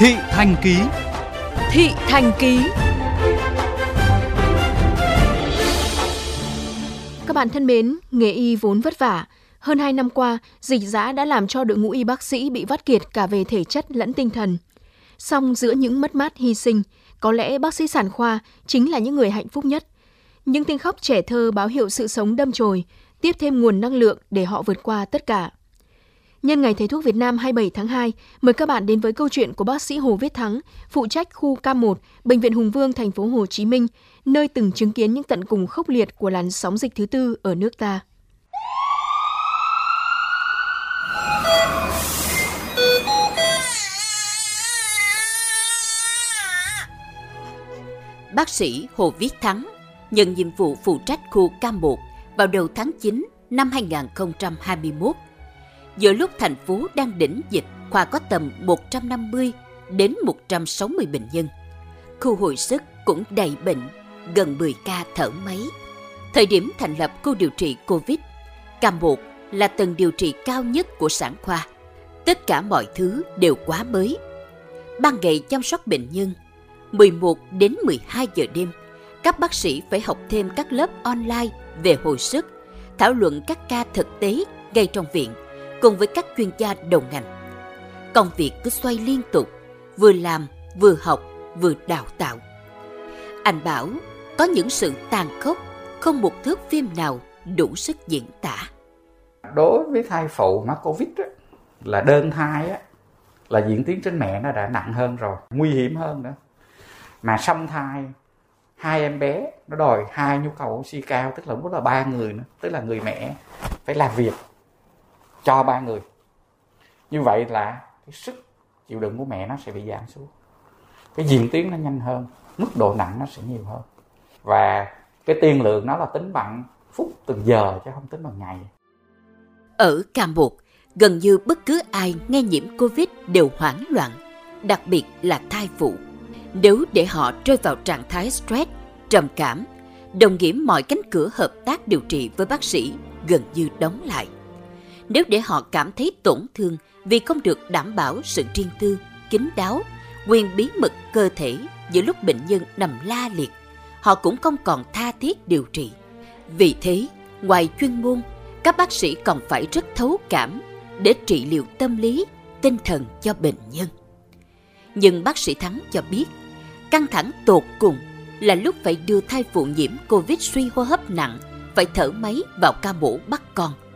Thị Thành Ký Thị Thành Ký Các bạn thân mến, nghề y vốn vất vả. Hơn 2 năm qua, dịch giã đã làm cho đội ngũ y bác sĩ bị vắt kiệt cả về thể chất lẫn tinh thần. Song giữa những mất mát hy sinh, có lẽ bác sĩ sản khoa chính là những người hạnh phúc nhất. Những tiếng khóc trẻ thơ báo hiệu sự sống đâm chồi, tiếp thêm nguồn năng lượng để họ vượt qua tất cả. Nhân ngày Thầy thuốc Việt Nam 27 tháng 2, mời các bạn đến với câu chuyện của bác sĩ Hồ Viết Thắng, phụ trách khu K1, Bệnh viện Hùng Vương, thành phố Hồ Chí Minh, nơi từng chứng kiến những tận cùng khốc liệt của làn sóng dịch thứ tư ở nước ta. Bác sĩ Hồ Viết Thắng nhận nhiệm vụ phụ trách khu K1 vào đầu tháng 9 năm 2021 Giữa lúc thành phố đang đỉnh dịch, khoa có tầm 150 đến 160 bệnh nhân. Khu hồi sức cũng đầy bệnh, gần 10 ca thở máy. Thời điểm thành lập khu điều trị COVID, cam 1 là tầng điều trị cao nhất của sản khoa. Tất cả mọi thứ đều quá mới. Ban ngày chăm sóc bệnh nhân, 11 đến 12 giờ đêm, các bác sĩ phải học thêm các lớp online về hồi sức, thảo luận các ca thực tế ngay trong viện – cùng với các chuyên gia đầu ngành. Công việc cứ xoay liên tục, vừa làm, vừa học, vừa đào tạo. Anh bảo có những sự tàn khốc, không một thước phim nào đủ sức diễn tả. Đối với thai phụ mắc Covid đó là đơn thai á, là diễn tiến trên mẹ nó đã nặng hơn rồi, nguy hiểm hơn nữa. Mà song thai hai em bé nó đòi hai nhu cầu oxy cao tức là cũng là ba người nữa tức là người mẹ phải làm việc cho ba người. Như vậy là cái sức chịu đựng của mẹ nó sẽ bị giảm xuống. Cái diễn tiến nó nhanh hơn mức độ nặng nó sẽ nhiều hơn. Và cái tiên lượng nó là tính bằng phút từng giờ chứ không tính bằng ngày. Ở Cam gần như bất cứ ai nghe nhiễm Covid đều hoảng loạn, đặc biệt là thai phụ. Nếu để họ rơi vào trạng thái stress, trầm cảm, đồng nghĩa mọi cánh cửa hợp tác điều trị với bác sĩ gần như đóng lại nếu để họ cảm thấy tổn thương vì không được đảm bảo sự riêng tư, kín đáo, quyền bí mật cơ thể giữa lúc bệnh nhân nằm la liệt, họ cũng không còn tha thiết điều trị. Vì thế, ngoài chuyên môn, các bác sĩ còn phải rất thấu cảm để trị liệu tâm lý, tinh thần cho bệnh nhân. Nhưng bác sĩ Thắng cho biết, căng thẳng tột cùng là lúc phải đưa thai phụ nhiễm Covid suy hô hấp nặng, phải thở máy vào ca mổ bắt con –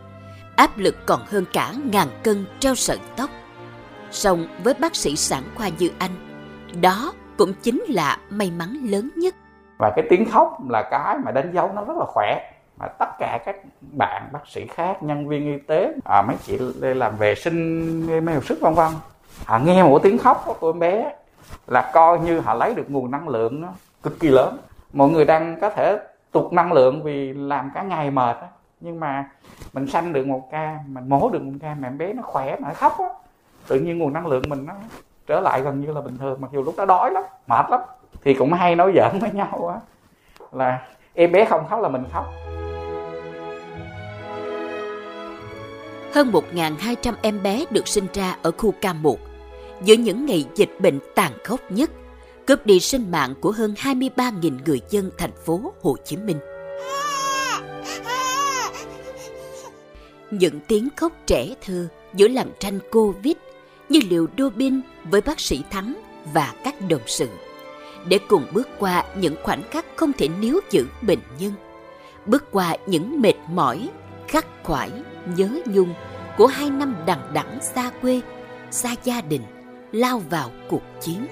áp lực còn hơn cả ngàn cân treo sợi tóc. Song với bác sĩ sản khoa như anh, đó cũng chính là may mắn lớn nhất. Và cái tiếng khóc là cái mà đánh dấu nó rất là khỏe. Mà tất cả các bạn bác sĩ khác, nhân viên y tế, à, mấy chị làm vệ sinh, mấy hồi sức vân vân, họ nghe một tiếng khóc của em bé là coi như họ lấy được nguồn năng lượng nó cực kỳ lớn. Mọi người đang có thể tụt năng lượng vì làm cả ngày mệt Đó nhưng mà mình sanh được một ca mình mổ được một ca mà em bé nó khỏe mà nó khóc á tự nhiên nguồn năng lượng mình nó trở lại gần như là bình thường mặc dù lúc đó đói lắm mệt lắm. Thì cũng hay nói giỡn với nhau á là em bé không khóc là mình khóc hơn 1.200 em bé được sinh ra ở khu K1 giữa những ngày dịch bệnh tàn khốc nhất, cướp đi sinh mạng của hơn 23.000 người dân thành phố Hồ Chí Minh. Những tiếng khóc trẻ thơ giữa làn tranh Covid như liều đô bin với bác sĩ Thắng và các đồng sự để cùng bước qua những khoảnh khắc không thể níu giữ bệnh nhân, bước qua những mệt mỏi, khắc khoải, nhớ nhung của hai năm đằng đẵng xa quê, xa gia đình, lao vào cuộc chiến.